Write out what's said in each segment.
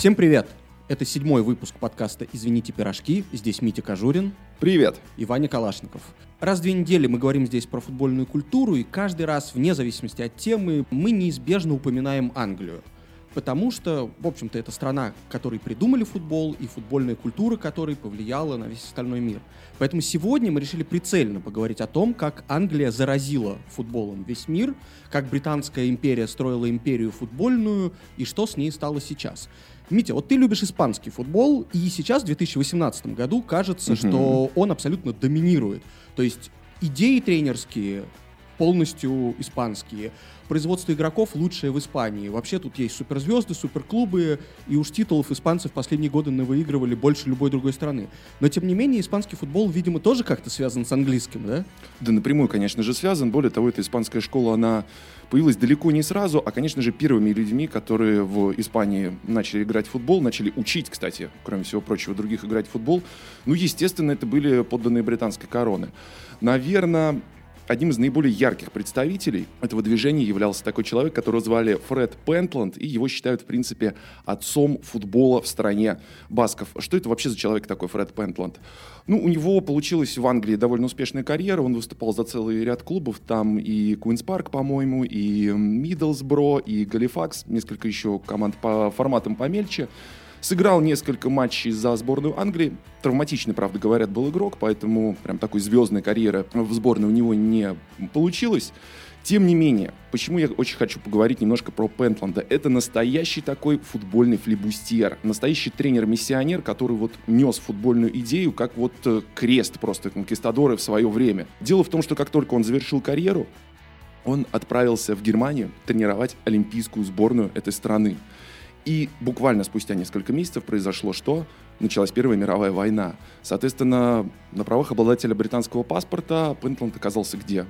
Всем привет! Это седьмой выпуск подкаста «Извините, пирожки». Здесь Митя Кожурин. Привет. И Ваня Калашников. Раз в две недели мы говорим здесь про футбольную культуру, и каждый раз, вне зависимости от темы, мы неизбежно упоминаем Англию. Потому что, в общем-то, это страна, которой придумали футбол, и футбольная культура которой повлияла на весь остальной мир. Поэтому сегодня мы решили прицельно поговорить о том, как Англия заразила футболом весь мир, как Британская империя строила империю футбольную, и что с ней стало сейчас. Митя, вот ты любишь испанский футбол, и сейчас, в 2018 году, кажется, угу. что он абсолютно доминирует. То есть идеи тренерские полностью испанские. Производство игроков лучшее в Испании. Вообще тут есть суперзвезды, суперклубы, и уж титулов испанцев в последние годы навыигрывали больше любой другой страны. Но, тем не менее, испанский футбол, видимо, тоже как-то связан с английским, да? Да, напрямую, конечно же, связан. Более того, эта испанская школа, она появилась далеко не сразу, а, конечно же, первыми людьми, которые в Испании начали играть в футбол, начали учить, кстати, кроме всего прочего, других играть в футбол. Ну, естественно, это были подданные британской короны. Наверное, одним из наиболее ярких представителей этого движения являлся такой человек, которого звали Фред Пентланд, и его считают, в принципе, отцом футбола в стране басков. Что это вообще за человек такой, Фред Пентланд? Ну, у него получилась в Англии довольно успешная карьера, он выступал за целый ряд клубов, там и Куинс Парк, по-моему, и Миддлсбро, и Галифакс, несколько еще команд по форматам помельче. Сыграл несколько матчей за сборную Англии. Травматичный, правда, говорят, был игрок, поэтому прям такой звездной карьеры в сборной у него не получилось. Тем не менее, почему я очень хочу поговорить немножко про Пентланда? Это настоящий такой футбольный флибустьер, настоящий тренер-миссионер, который вот нес футбольную идею как вот э, крест просто конкистадоры в свое время. Дело в том, что как только он завершил карьеру, он отправился в Германию тренировать олимпийскую сборную этой страны. И буквально спустя несколько месяцев произошло что? Началась Первая мировая война. Соответственно, на правах обладателя британского паспорта Пентланд оказался где?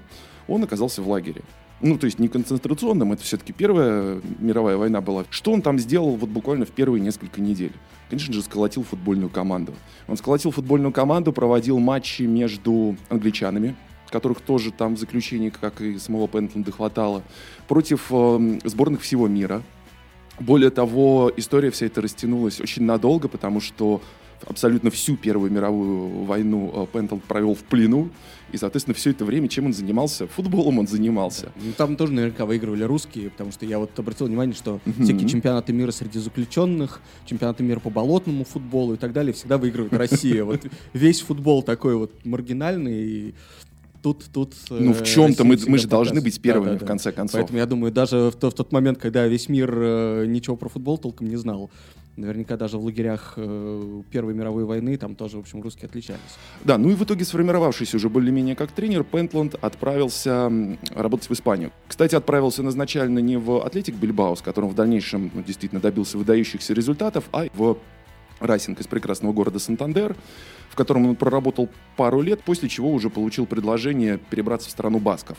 Он оказался в лагере. Ну, то есть не концентрационным, это все-таки Первая мировая война была. Что он там сделал вот буквально в первые несколько недель? Конечно же, сколотил футбольную команду. Он сколотил футбольную команду, проводил матчи между англичанами, которых тоже там в заключении, как и самого Пентланда, хватало, против э, сборных всего мира, более того, история вся эта растянулась очень надолго, потому что абсолютно всю Первую мировую войну э, Пентл провел в плену, и, соответственно, все это время чем он занимался? Футболом он занимался. Ну, там тоже наверняка выигрывали русские, потому что я вот обратил внимание, что mm-hmm. всякие чемпионаты мира среди заключенных, чемпионаты мира по болотному футболу и так далее всегда выигрывает Россия. Вот весь футбол такой вот маргинальный, тут, тут... Ну, в чем-то мы, мы же должны быть первыми, да, да, в конце концов. Поэтому я думаю, даже в, в тот момент, когда весь мир э, ничего про футбол толком не знал, наверняка даже в лагерях э, Первой мировой войны там тоже, в общем, русские отличались. Да, ну и в итоге сформировавшийся уже более-менее как тренер, Пентланд отправился работать в Испанию. Кстати, отправился изначально не в Атлетик Бильбао, с которым в дальнейшем ну, действительно добился выдающихся результатов, а в Райсинг из прекрасного города Сантандер, в котором он проработал пару лет, после чего уже получил предложение перебраться в страну Басков.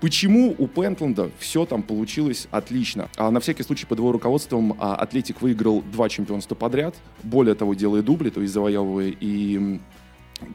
Почему у Пентленда все там получилось отлично? А на всякий случай под его руководством а, Атлетик выиграл два чемпионства подряд, более того, делая дубли, то есть завоевывая и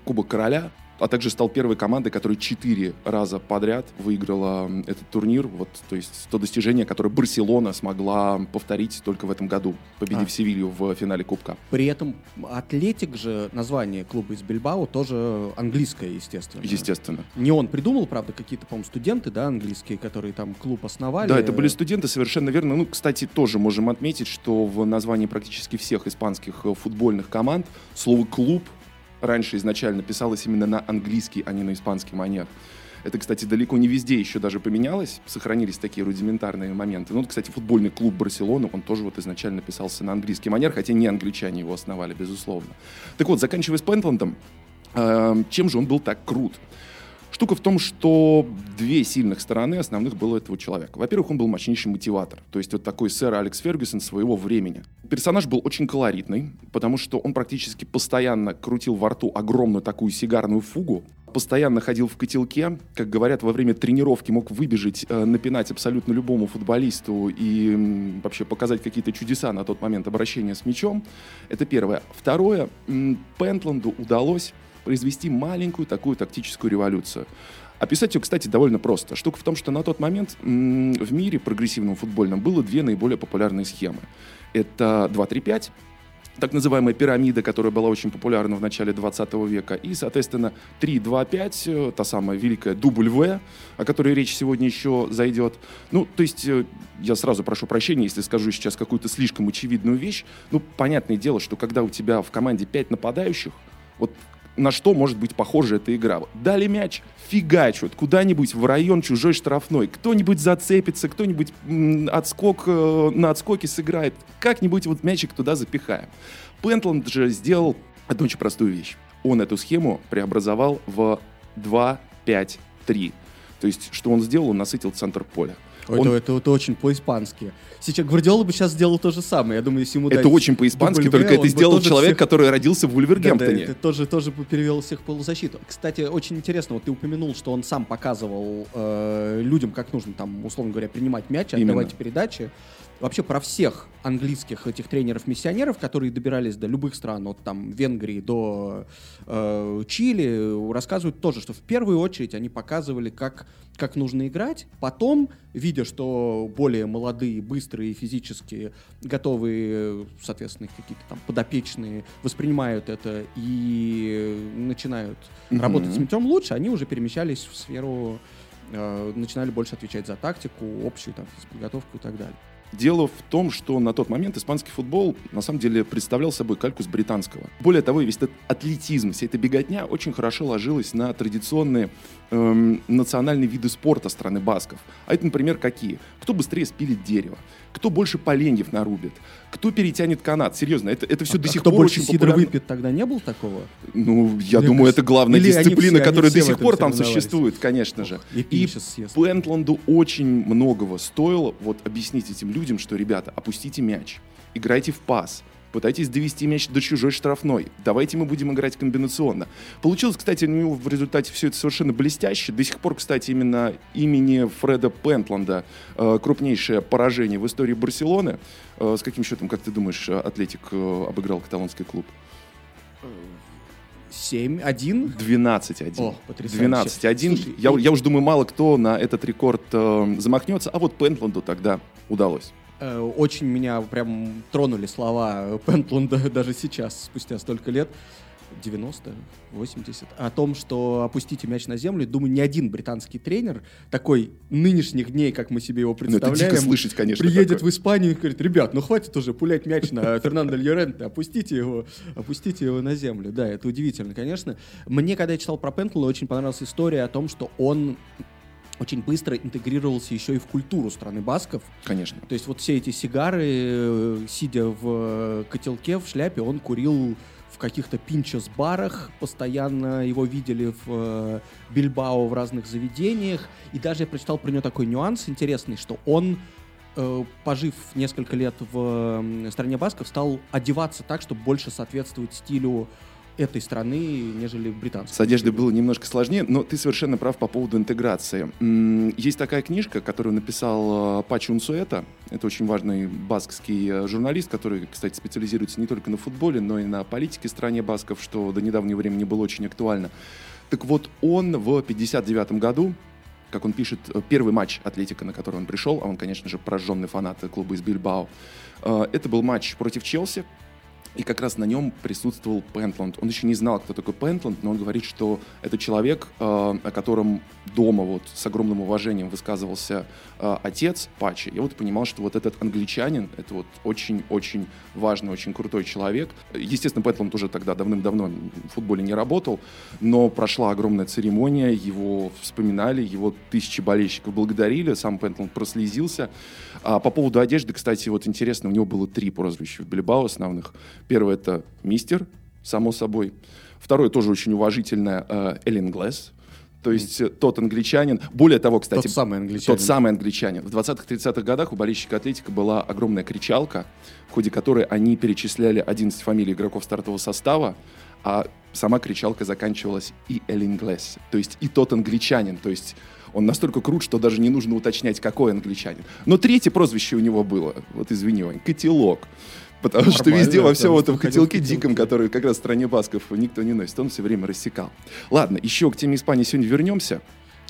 Кубок Короля, а также стал первой командой, которая четыре раза подряд выиграла этот турнир. Вот, то есть то достижение, которое Барселона смогла повторить только в этом году, победив а. Севилью в финале Кубка. При этом Атлетик же, название клуба из Бильбао, тоже английское, естественно. Естественно. Не он придумал, правда, какие-то, по-моему, студенты, да, английские, которые там клуб основали. Да, это были студенты, совершенно верно. Ну, кстати, тоже можем отметить, что в названии практически всех испанских футбольных команд слово «клуб» раньше изначально писалось именно на английский, а не на испанский манер. Это, кстати, далеко не везде еще даже поменялось, сохранились такие рудиментарные моменты. Ну, кстати, футбольный клуб Барселоны, он тоже вот изначально писался на английский манер, хотя не англичане его основали, безусловно. Так вот, заканчивая с Пентландом, э, чем же он был так крут? Штука в том, что две сильных стороны основных было этого человека. Во-первых, он был мощнейший мотиватор, то есть вот такой сэр Алекс Фергюсон своего времени. Персонаж был очень колоритный, потому что он практически постоянно крутил во рту огромную такую сигарную фугу, постоянно ходил в котелке, как говорят, во время тренировки мог выбежать, э, напинать абсолютно любому футболисту и м, вообще показать какие-то чудеса на тот момент обращения с мячом. Это первое. Второе, Пентланду удалось произвести маленькую такую тактическую революцию. Описать ее, кстати, довольно просто. Штука в том, что на тот момент в мире прогрессивном футбольном было две наиболее популярные схемы. Это 2-3-5, так называемая пирамида, которая была очень популярна в начале 20 века, и, соответственно, 3-2-5, э, та самая великая дубль В, о которой речь сегодня еще зайдет. Ну, то есть, э, я сразу прошу прощения, если скажу сейчас какую-то слишком очевидную вещь. Ну, понятное дело, что когда у тебя в команде 5 нападающих, вот на что может быть похожа эта игра. Дали мяч, фигачут куда-нибудь в район чужой штрафной. Кто-нибудь зацепится, кто-нибудь отскок э, на отскоке сыграет. Как-нибудь вот мячик туда запихаем. Пентланд же сделал одну очень простую вещь. Он эту схему преобразовал в 2-5-3. То есть, что он сделал? Он насытил центр поля. Ой, он... это, это, это очень по-испански. Сейчас Гвардиола бы сейчас сделал то же самое. Я думаю, если ему Это очень по-испански, W, только это сделал человек, всех... который родился в Вульвергемптоне. Да, да, это тоже, тоже перевел всех в полузащиту. Кстати, очень интересно, вот ты упомянул, что он сам показывал э, людям, как нужно там, условно говоря, принимать мяч, отдавать передачи вообще про всех английских этих тренеров-миссионеров, которые добирались до любых стран, от там Венгрии до э, Чили, рассказывают тоже, что в первую очередь они показывали, как, как нужно играть. Потом, видя, что более молодые, быстрые, физически готовые, соответственно, какие-то там подопечные воспринимают это и начинают mm-hmm. работать с мячом лучше, они уже перемещались в сферу э, начинали больше отвечать за тактику, общую там подготовку и так далее. Дело в том, что на тот момент испанский футбол на самом деле представлял собой кальку с британского. Более того, весь этот атлетизм, вся эта беготня очень хорошо ложилась на традиционные эм, национальные виды спорта страны басков. А это, например, какие? Кто быстрее спилит дерево? Кто больше поленьев нарубит? Кто перетянет канат? Серьезно, это, это все а, до сих кто пор больше очень сидра популярно. выпьет, тогда не было такого? Ну, я Мне думаю, кажется, это главная или дисциплина, все- которая до сих пор там существует, конечно же. И И. Пентланду очень многого стоило вот объяснить этим людям, что, ребята, опустите мяч, играйте в пас, пытайтесь довести мяч до чужой штрафной, давайте мы будем играть комбинационно. Получилось, кстати, у него в результате все это совершенно блестяще. До сих пор, кстати, именно имени Фреда Пентланда э, крупнейшее поражение в истории Барселоны. Э, с каким счетом, как ты думаешь, э, Атлетик обыграл каталонский клуб? 7-1? 12-1. О, потрясающе. 12-1. Слушай, я, и- я уж думаю, мало кто на этот рекорд э, замахнется, а вот Пентланду тогда удалось. Э, Очень меня прям тронули слова Пентлунда даже сейчас, спустя столько лет. 90, 80, о том, что опустите мяч на землю. Думаю, ни один британский тренер такой нынешних дней, как мы себе его Ну, это представляем, дико слышать, конечно. приедет такое. в Испанию и говорит, ребят, ну хватит уже пулять мяч на Фернандо Льоренте, опустите его, опустите его на землю. Да, это удивительно, конечно. Мне, когда я читал про Пентлона, очень понравилась история о том, что он очень быстро интегрировался еще и в культуру страны басков. Конечно. То есть вот все эти сигары, э, сидя в э, котелке, в шляпе, он курил в каких-то пинчес-барах, постоянно его видели в э, Бильбао в разных заведениях. И даже я прочитал про него такой нюанс интересный, что он, э, пожив несколько лет в стране басков, стал одеваться так, чтобы больше соответствовать стилю этой страны, нежели британской. С одеждой было немножко сложнее, но ты совершенно прав по поводу интеграции. Есть такая книжка, которую написал э, Пачи Унсуэта. Это очень важный баскский э, журналист, который, кстати, специализируется не только на футболе, но и на политике в стране басков, что до недавнего времени было очень актуально. Так вот, он в 59 году как он пишет, э, первый матч Атлетика, на который он пришел, а он, конечно же, прожженный фанат клуба из Бильбао, это был матч против Челси, и как раз на нем присутствовал Пентланд. Он еще не знал, кто такой Пентланд, но он говорит, что это человек, э, о котором дома вот с огромным уважением высказывался э, отец Пачи. Я вот понимал, что вот этот англичанин, это вот очень-очень важный, очень крутой человек. Естественно, Пентланд уже тогда давным-давно в футболе не работал, но прошла огромная церемония, его вспоминали, его тысячи болельщиков благодарили, сам Пентланд прослезился. А по поводу одежды, кстати, вот интересно, у него было три прозвища в Билбао основных. Первое — это мистер, само собой. Второе тоже очень уважительное э, Эллен Глэс. То есть э, тот англичанин. Более того, кстати, Тот самый англичанин. тот самый англичанин. В 20-30-х годах у болельщика Атлетика была огромная кричалка, в ходе которой они перечисляли 11 фамилий игроков стартового состава, а сама кричалка заканчивалась «и el inglés», то есть «и тот англичанин», то есть он настолько крут, что даже не нужно уточнять, какой англичанин. Но третье прозвище у него было, вот извини, Вань, «Котелок». Потому Нормально, что везде во всем этом котелке диком, который как раз в стране басков никто не носит, он все время рассекал. Ладно, еще к теме Испании сегодня вернемся.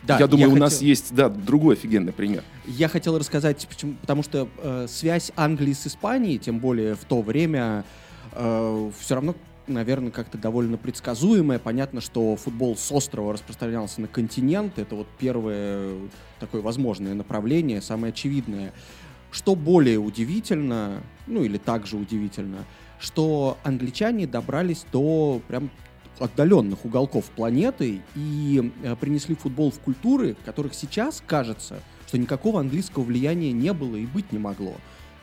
Да, я думаю, я у хотел... нас есть да, другой офигенный пример. Я хотел рассказать, почему, потому что э, связь Англии с Испанией, тем более в то время, э, все равно, наверное, как-то довольно предсказуемая. Понятно, что футбол с острова распространялся на континент. Это вот первое такое возможное направление, самое очевидное. Что более удивительно, ну или также удивительно, что англичане добрались до прям отдаленных уголков планеты и э, принесли футбол в культуры, которых сейчас кажется, что никакого английского влияния не было и быть не могло.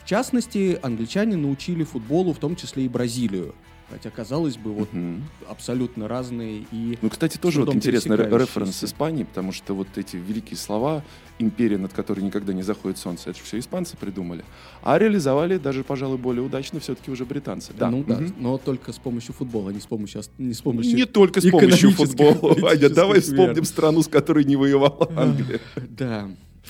В частности, англичане научили футболу, в том числе и Бразилию. Хотя, казалось бы, вот угу. абсолютно разные и... Ну, кстати, тоже вот интересный референс Испании, потому что вот эти великие слова «империя, над которой никогда не заходит солнце», это же все испанцы придумали. А реализовали даже, пожалуй, более удачно все-таки уже британцы. Да, ну да, но только с помощью футбола, не с помощью... Не, с помощью не только с помощью футбола, Ваня, давай вспомним страну, с которой не воевала Англия. Да.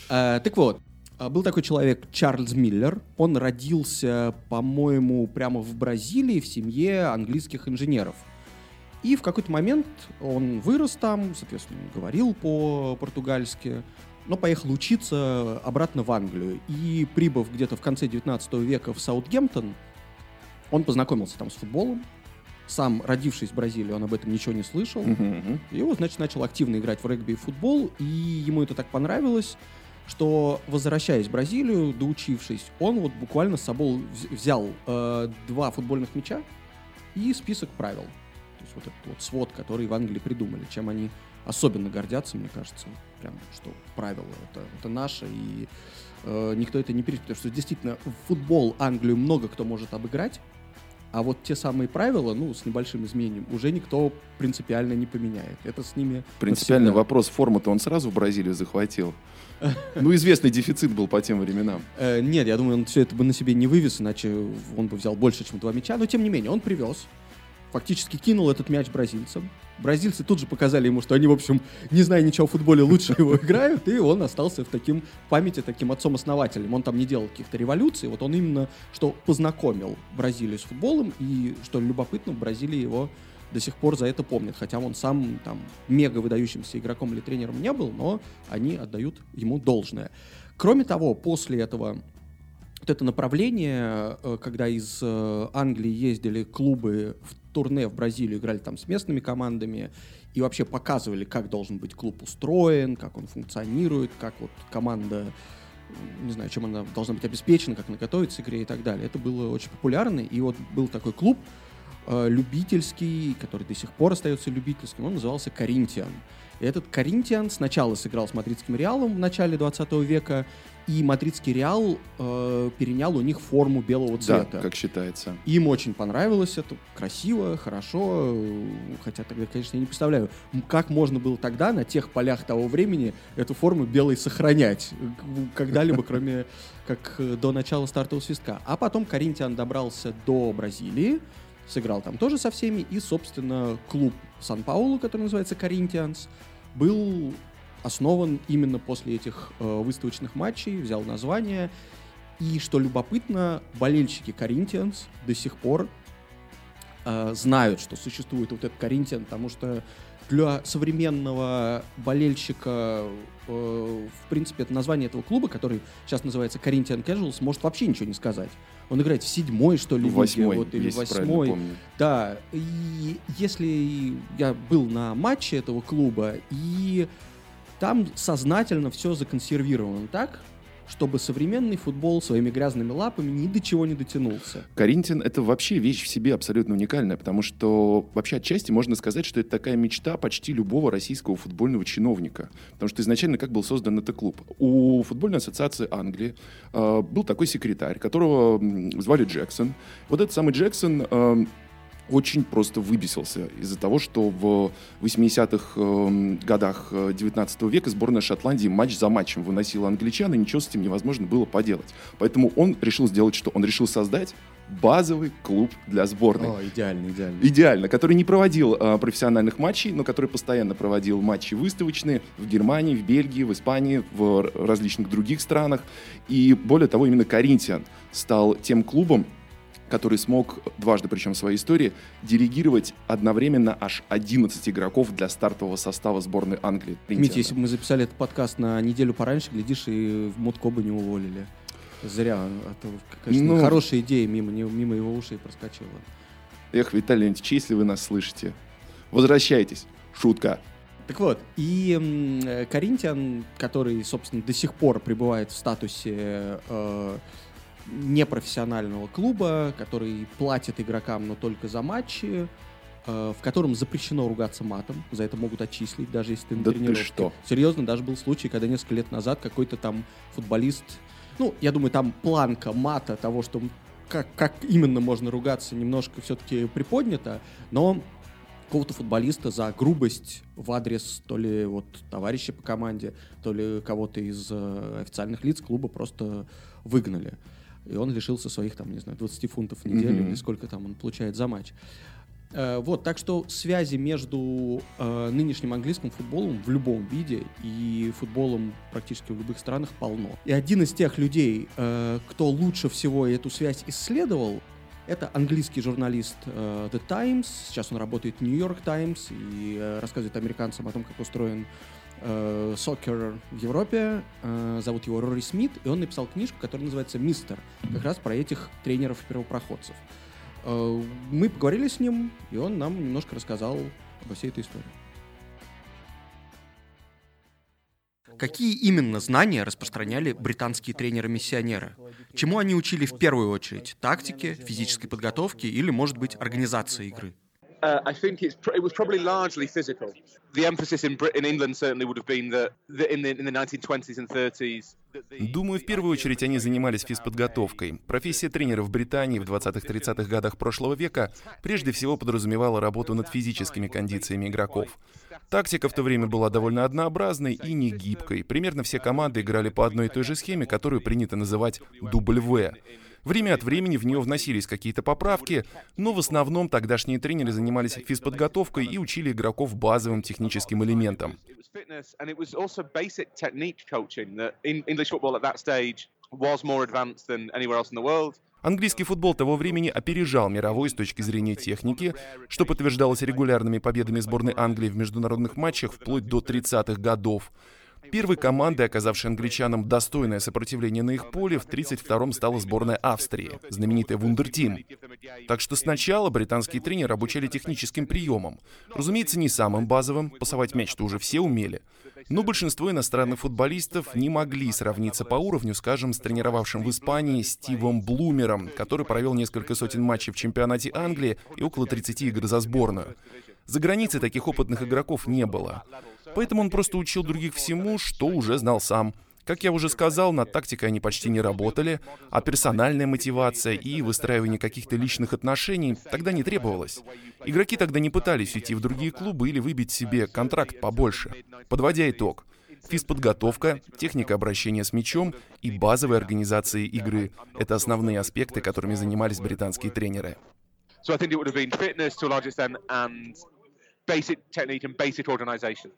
А, так вот, а, был такой человек Чарльз Миллер. Он родился, по-моему, прямо в Бразилии в семье английских инженеров. И в какой-то момент он вырос там, соответственно, говорил по-португальски, но поехал учиться обратно в Англию. И прибыв где-то в конце 19 века в Саутгемптон, он познакомился там с футболом. Сам, родившись в Бразилии, он об этом ничего не слышал. Uh-huh. И вот, значит, начал активно играть в регби и футбол, и ему это так понравилось, что, возвращаясь в Бразилию, доучившись, он вот буквально с собой взял э, два футбольных мяча и список правил. То есть вот этот вот свод, который в Англии придумали, чем они особенно гордятся, мне кажется, прям, что правила это, это наше, и э, никто это не перейдет, потому что действительно в футбол Англию много кто может обыграть, а вот те самые правила, ну, с небольшим изменением, уже никто принципиально не поменяет. Это с ними... Принципиальный навсегда. вопрос, форму-то он сразу в Бразилию захватил. Ну, известный дефицит был по тем временам. Э, нет, я думаю, он все это бы на себе не вывез, иначе он бы взял больше, чем два мяча. Но, тем не менее, он привез. Фактически кинул этот мяч бразильцам. Бразильцы тут же показали ему, что они, в общем, не зная ничего о футболе, лучше его играют, и он остался в таким памяти таким отцом-основателем. Он там не делал каких-то революций, вот он именно что познакомил Бразилию с футболом, и, что любопытно, в Бразилии его до сих пор за это помнят, хотя он сам там мега выдающимся игроком или тренером не был, но они отдают ему должное. Кроме того, после этого вот это направление, э, когда из э, Англии ездили клубы в турне в Бразилию, играли там с местными командами и вообще показывали, как должен быть клуб устроен, как он функционирует, как вот команда не знаю, чем она должна быть обеспечена, как она готовится к игре и так далее. Это было очень популярно, и вот был такой клуб, любительский, который до сих пор остается любительским, он назывался «Коринтиан». И этот «Коринтиан» сначала сыграл с мадридским «Реалом» в начале 20 века, и мадридский «Реал» э, перенял у них форму белого цвета. Да, как считается. Им очень понравилось это, красиво, хорошо, хотя тогда, конечно, я не представляю, как можно было тогда на тех полях того времени эту форму белой сохранять когда-либо, кроме как до начала стартового свистка. А потом «Коринтиан» добрался до Бразилии, сыграл там тоже со всеми, и, собственно, клуб Сан-Паулу, который называется Corinthians, был основан именно после этих э, выставочных матчей, взял название. И, что любопытно, болельщики Corinthians до сих пор э, знают, что существует вот этот Corinthians, потому что для современного болельщика, э, в принципе, это название этого клуба, который сейчас называется Corinthian Casuals, может вообще ничего не сказать. Он играет в седьмой, что ли, восьмой, вот, или восьмой. Да, и если я был на матче этого клуба, и там сознательно все законсервировано так, чтобы современный футбол своими грязными лапами ни до чего не дотянулся. Коринтин — это вообще вещь в себе абсолютно уникальная, потому что вообще отчасти можно сказать, что это такая мечта почти любого российского футбольного чиновника. Потому что изначально как был создан этот клуб? У футбольной ассоциации Англии э, был такой секретарь, которого звали Джексон. Вот этот самый Джексон э, очень просто выбесился из-за того, что в 80-х э, годах 19 века сборная Шотландии матч за матчем выносила англичан, и ничего с этим невозможно было поделать. Поэтому он решил сделать что? Он решил создать базовый клуб для сборной. О, идеально, идеально. Идеально, который не проводил э, профессиональных матчей, но который постоянно проводил матчи выставочные в Германии, в Бельгии, в Испании, в различных других странах. И более того, именно Коринтиан стал тем клубом, который смог дважды, причем в своей истории, делегировать одновременно аж 11 игроков для стартового состава сборной Англии. Митя, если бы мы записали этот подкаст на неделю пораньше, глядишь, и в Мутко бы не уволили. Зря. Это, конечно, ну, хорошая идея мимо, мимо его ушей проскочила. Эх, Виталий Леонидович, если вы нас слышите, возвращайтесь. Шутка. Так вот, и э, Коринтиан, который, собственно, до сих пор пребывает в статусе э, непрофессионального клуба, который платит игрокам, но только за матчи, э, в котором запрещено ругаться матом, за это могут отчислить, даже если ты на да тренировке. Ты что? Серьезно, даже был случай, когда несколько лет назад какой-то там футболист, ну, я думаю, там планка мата того, что как, как именно можно ругаться, немножко все-таки приподнята, но какого-то футболиста за грубость в адрес то ли вот товарища по команде, то ли кого-то из э, официальных лиц клуба просто выгнали и он лишился своих, там, не знаю, 20 фунтов в неделю, mm-hmm. или сколько там он получает за матч. Э, вот, так что связи между э, нынешним английским футболом в любом виде и футболом практически в любых странах полно. И один из тех людей, э, кто лучше всего эту связь исследовал, это английский журналист э, The Times. Сейчас он работает в New York Times и э, рассказывает американцам о том, как устроен э, сокер в Европе. Э, зовут его Рори Смит, и он написал книжку, которая называется «Мистер», как раз про этих тренеров-первопроходцев. Э, мы поговорили с ним, и он нам немножко рассказал обо всей этой истории. Какие именно знания распространяли британские тренеры-миссионеры? Чему они учили в первую очередь? Тактике, физической подготовке или, может быть, организации игры? Uh, I think it's it was probably largely physical. The emphasis in Britain, England certainly would have been that, that in, the, in the 1920s and 30s. Думаю, в первую очередь они занимались физподготовкой. Профессия тренера в Британии в 20-30-х годах прошлого века прежде всего подразумевала работу над физическими кондициями игроков. Тактика в то время была довольно однообразной и не гибкой. Примерно все команды играли по одной и той же схеме, которую принято называть «дубль В». Время от времени в нее вносились какие-то поправки, но в основном тогдашние тренеры занимались физподготовкой и учили игроков базовым техническим элементам. Английский футбол того времени опережал мировой с точки зрения техники, что подтверждалось регулярными победами сборной Англии в международных матчах вплоть до 30-х годов. Первой командой, оказавшей англичанам достойное сопротивление на их поле, в 32-м стала сборная Австрии, знаменитая Вундертим. Так что сначала британские тренеры обучали техническим приемам. Разумеется, не самым базовым, пасовать мяч-то уже все умели. Но большинство иностранных футболистов не могли сравниться по уровню, скажем, с тренировавшим в Испании Стивом Блумером, который провел несколько сотен матчей в чемпионате Англии и около 30 игр за сборную. За границей таких опытных игроков не было. Поэтому он просто учил других всему, что уже знал сам. Как я уже сказал, над тактикой они почти не работали, а персональная мотивация и выстраивание каких-то личных отношений тогда не требовалось. Игроки тогда не пытались уйти в другие клубы или выбить себе контракт побольше. Подводя итог, физподготовка, техника обращения с мячом и базовая организация игры — это основные аспекты, которыми занимались британские тренеры. So I think it would have been fitness to a large extent and basic technique and basic organization.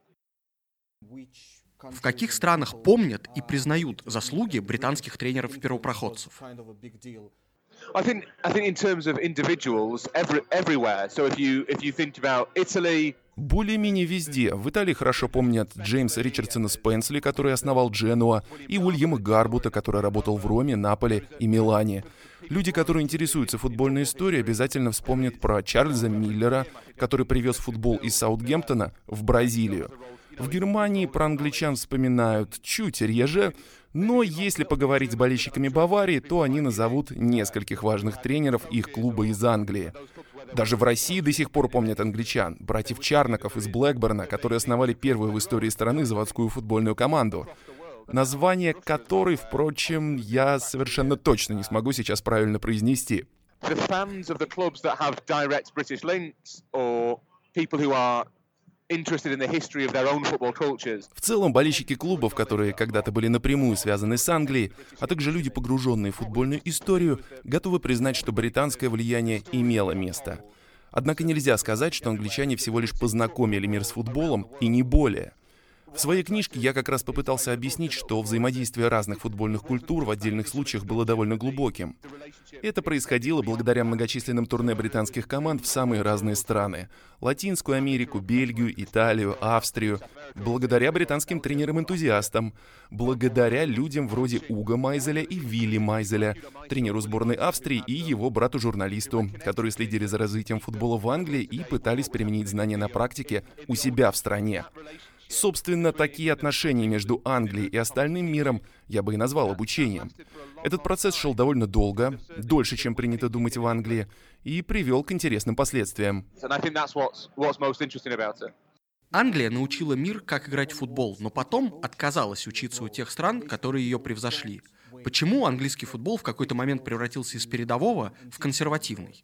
В каких странах помнят и признают заслуги британских тренеров-первопроходцев? I think I think in terms of individuals, every, everywhere. So if you if you think about Italy, более-менее везде. В Италии хорошо помнят Джеймса Ричардсона Спенсли, который основал Дженуа, и Уильяма Гарбута, который работал в Роме, Наполе и Милане. Люди, которые интересуются футбольной историей, обязательно вспомнят про Чарльза Миллера, который привез футбол из Саутгемптона в Бразилию. В Германии про англичан вспоминают чуть реже, но если поговорить с болельщиками Баварии, то они назовут нескольких важных тренеров их клуба из Англии. Даже в России до сих пор помнят англичан, братьев Чарноков из Блэкберна, которые основали первую в истории страны заводскую футбольную команду. Название которой, впрочем, я совершенно точно не смогу сейчас правильно произнести. The fans of the clubs that have direct British links or people who are В целом, болельщики клубов, которые когда-то были напрямую связаны с Англией, а также люди, погруженные в футбольную историю, готовы признать, что британское влияние имело место. Однако нельзя сказать, что англичане всего лишь познакомили мир с футболом, и не более. В своей книжке я как раз попытался объяснить, что взаимодействие разных футбольных культур в отдельных случаях было довольно глубоким. Это происходило благодаря многочисленным турне британских команд в самые разные страны. Латинскую Америку, Бельгию, Италию, Австрию. Благодаря британским тренерам-энтузиастам. Благодаря людям вроде Уга Майзеля и Вилли Майзеля, тренеру сборной Австрии и его брату-журналисту, которые следили за развитием футбола в Англии и пытались применить знания на практике у себя в стране. Собственно, такие отношения между Англией и остальным миром я бы и назвал обучением. Этот процесс шел довольно долго, дольше, чем принято думать в Англии, и привел к интересным последствиям. Англия научила мир, как играть в футбол, но потом отказалась учиться у тех стран, которые ее превзошли. Почему английский футбол в какой-то момент превратился из передового в консервативный?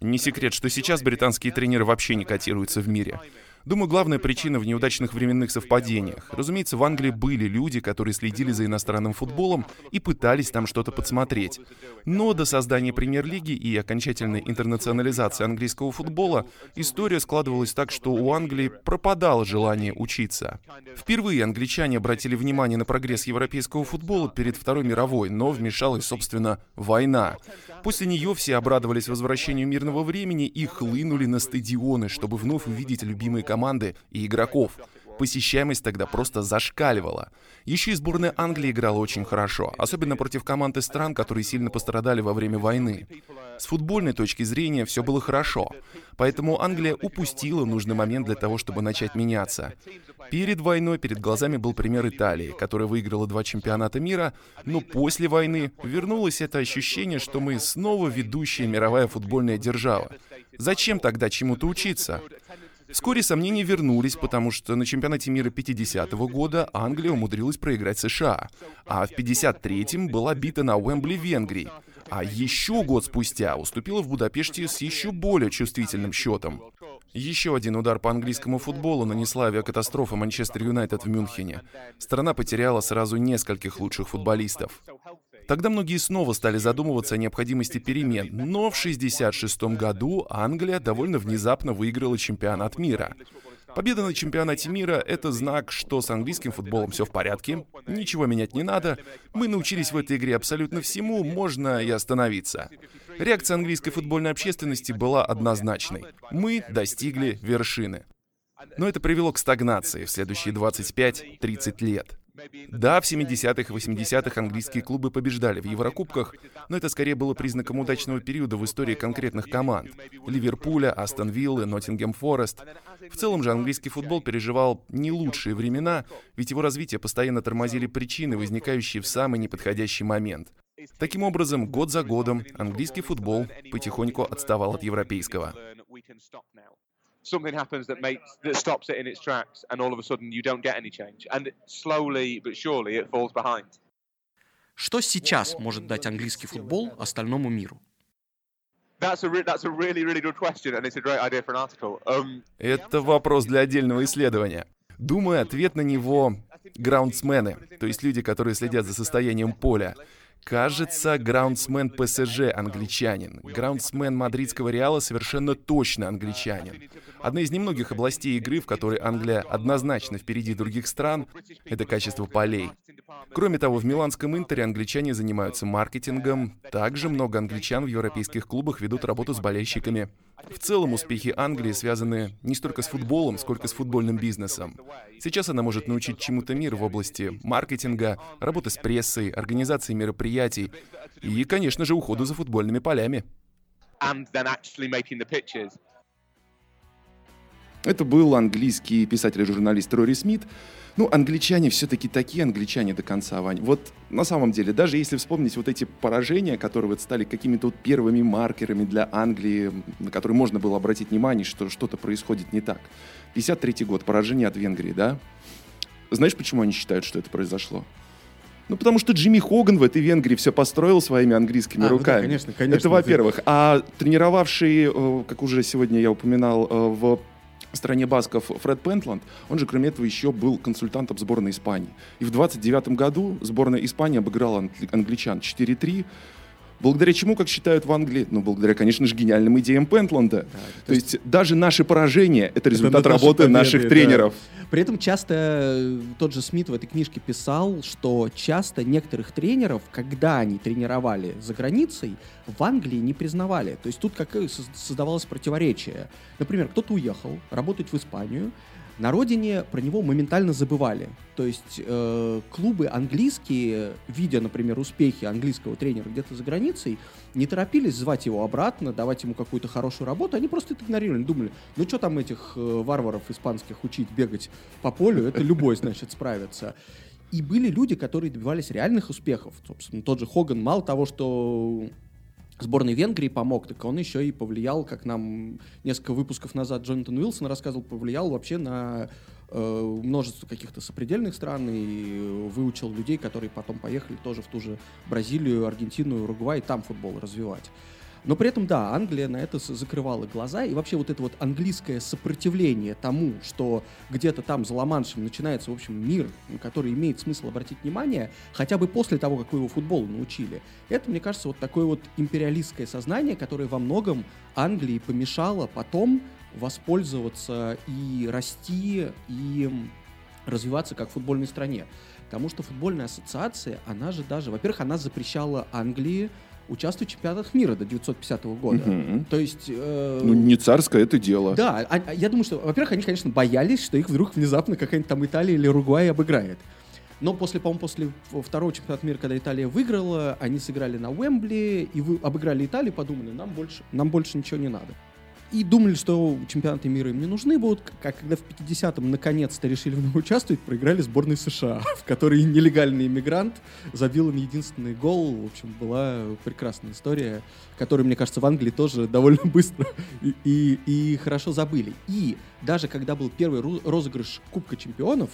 Не секрет, что сейчас британские тренеры вообще не котируются в мире. Думаю, главная причина в неудачных временных совпадениях. Разумеется, в Англии были люди, которые следили за иностранным футболом и пытались там что-то подсмотреть. Но до создания премьер-лиги и окончательной интернационализации английского футбола история складывалась так, что у Англии пропадало желание учиться. Впервые англичане обратили внимание на прогресс европейского футбола перед Второй мировой, но вмешалась, собственно, война. После нее все обрадовались возвращению мирного времени и хлынули на стадионы, чтобы вновь увидеть любимые команды и игроков. Посещаемость тогда просто зашкаливала. Еще и сборная Англии играла очень хорошо, особенно против команд из стран, которые сильно пострадали во время войны. С футбольной точки зрения все было хорошо, поэтому Англия упустила нужный момент для того, чтобы начать меняться. Перед войной перед глазами был пример Италии, которая выиграла два чемпионата мира, но после войны вернулось это ощущение, что мы снова ведущая мировая футбольная держава. Зачем тогда чему-то учиться? Вскоре сомнения вернулись, потому что на чемпионате мира 50-го года Англия умудрилась проиграть США, а в 53-м была бита на Уэмбли Венгрии, а еще год спустя уступила в Будапеште с еще более чувствительным счетом. Еще один удар по английскому футболу нанесла авиакатастрофа Манчестер Юнайтед в Мюнхене. Страна потеряла сразу нескольких лучших футболистов. Тогда многие снова стали задумываться о необходимости перемен, но в 1966 году Англия довольно внезапно выиграла чемпионат мира. Победа на чемпионате мира — это знак, что с английским футболом все в порядке, ничего менять не надо, мы научились в этой игре абсолютно всему, можно и остановиться. Реакция английской футбольной общественности была однозначной. Мы достигли вершины. Но это привело к стагнации в следующие 25-30 лет. Да, в 70-х и 80-х английские клубы побеждали в Еврокубках, но это скорее было признаком удачного периода в истории конкретных команд — Ливерпуля, Астон Виллы, Ноттингем Форест. В целом же английский футбол переживал не лучшие времена, ведь его развитие постоянно тормозили причины, возникающие в самый неподходящий момент. Таким образом, год за годом английский футбол потихоньку отставал от европейского something happens that makes that stops it in its tracks, and all of a sudden you don't get any change. And slowly but surely it falls behind. Что сейчас может дать английский футбол остальному миру? Это вопрос для отдельного исследования. Думаю, ответ на него — граундсмены, то есть люди, которые следят за состоянием поля. Кажется, граундсмен ПСЖ англичанин. Граундсмен мадридского Реала совершенно точно англичанин. Одна из немногих областей игры, в которой Англия однозначно впереди других стран, это качество полей. Кроме того, в миланском Интере англичане занимаются маркетингом. Также много англичан в европейских клубах ведут работу с болельщиками. В целом успехи Англии связаны не столько с футболом, сколько с футбольным бизнесом. Сейчас она может научить чему-то мир в области маркетинга, работы с прессой, организации мероприятий и, конечно же, уходу за футбольными полями. Это был английский писатель и журналист Рори Смит. Ну, англичане все-таки такие англичане до конца, Вань. Вот на самом деле, даже если вспомнить вот эти поражения, которые вот стали какими-то вот первыми маркерами для Англии, на которые можно было обратить внимание, что что-то происходит не так. 53 год, поражение от Венгрии, да? Знаешь, почему они считают, что это произошло? Ну, потому что Джимми Хоган в этой Венгрии все построил своими английскими а, руками. Ну да, конечно, конечно. Это во-первых. А тренировавший, э, как уже сегодня я упоминал, э, в стране басков Фред Пентланд, он же, кроме этого, еще был консультантом сборной Испании. И в 29 году сборная Испании обыграла англичан 4-3, Благодаря чему, как считают в Англии? Ну, благодаря, конечно же, гениальным идеям Пентланда. Да, то, то есть, есть даже наши поражения — это результат это работы победы, наших тренеров. Да. При этом часто э, тот же Смит в этой книжке писал, что часто некоторых тренеров, когда они тренировали за границей, в Англии не признавали. То есть тут как создавалось противоречие. Например, кто-то уехал работать в Испанию, на родине про него моментально забывали. То есть э, клубы английские, видя, например, успехи английского тренера где-то за границей, не торопились звать его обратно, давать ему какую-то хорошую работу. Они просто это игнорировали. Думали, ну что там этих э, варваров испанских учить бегать по полю, это любой, значит, справится. И были люди, которые добивались реальных успехов. Собственно, тот же Хоган, мало того, что сборной Венгрии помог, так он еще и повлиял, как нам несколько выпусков назад Джонатан Уилсон рассказывал, повлиял вообще на э, множество каких-то сопредельных стран и выучил людей, которые потом поехали тоже в ту же Бразилию, Аргентину, Уругвай, там футбол развивать. Но при этом, да, Англия на это закрывала глаза, и вообще вот это вот английское сопротивление тому, что где-то там за ла начинается, в общем, мир, на который имеет смысл обратить внимание, хотя бы после того, как вы его футболу научили. Это, мне кажется, вот такое вот империалистское сознание, которое во многом Англии помешало потом воспользоваться и расти, и развиваться как футбольной стране. Потому что футбольная ассоциация, она же даже, во-первых, она запрещала Англии участвует в чемпионатах мира до 950 года. Угу. То есть... Э, ну, не царское это дело. Да, а, а, я думаю, что, во-первых, они, конечно, боялись, что их вдруг внезапно какая-нибудь там Италия или Уругвай обыграет. Но после, по-моему, после второго чемпионата мира, когда Италия выиграла, они сыграли на Уэмбли и вы, обыграли Италию, подумали, нам больше, нам больше ничего не надо и думали, что чемпионаты мира им не нужны будут, как когда в 50-м наконец-то решили в нем участвовать, проиграли сборной США, в которой нелегальный иммигрант забил им единственный гол. В общем, была прекрасная история, которую, мне кажется, в Англии тоже довольно быстро и, и, и хорошо забыли. И даже когда был первый розыгрыш Кубка чемпионов,